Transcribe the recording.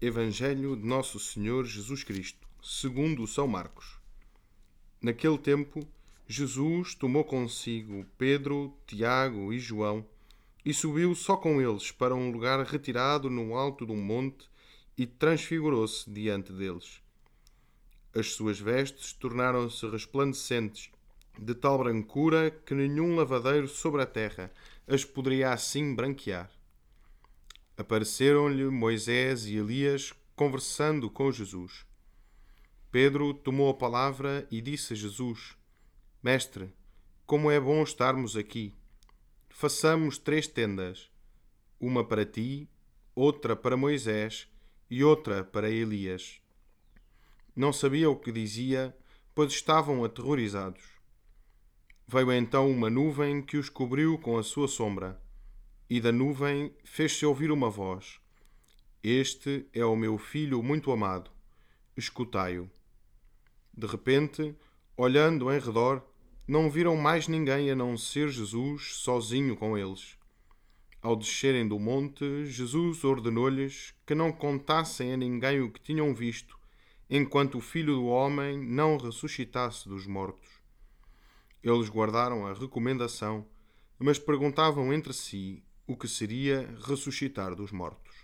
Evangelho de Nosso Senhor Jesus Cristo, segundo São Marcos. Naquele tempo, Jesus tomou consigo Pedro, Tiago e João e subiu só com eles para um lugar retirado no alto de um monte e transfigurou-se diante deles. As suas vestes tornaram-se resplandecentes, de tal brancura que nenhum lavadeiro sobre a terra as poderia assim branquear. Apareceram-lhe Moisés e Elias conversando com Jesus. Pedro tomou a palavra e disse a Jesus: Mestre, como é bom estarmos aqui. Façamos três tendas: uma para ti, outra para Moisés e outra para Elias. Não sabia o que dizia, pois estavam aterrorizados. Veio então uma nuvem que os cobriu com a sua sombra e da nuvem fez-se ouvir uma voz: Este é o meu filho muito amado, escutai-o. De repente, olhando em redor, não viram mais ninguém a não ser Jesus sozinho com eles. Ao descerem do monte, Jesus ordenou-lhes que não contassem a ninguém o que tinham visto, enquanto o Filho do Homem não ressuscitasse dos mortos. Eles guardaram a recomendação, mas perguntavam entre si o que seria ressuscitar dos mortos.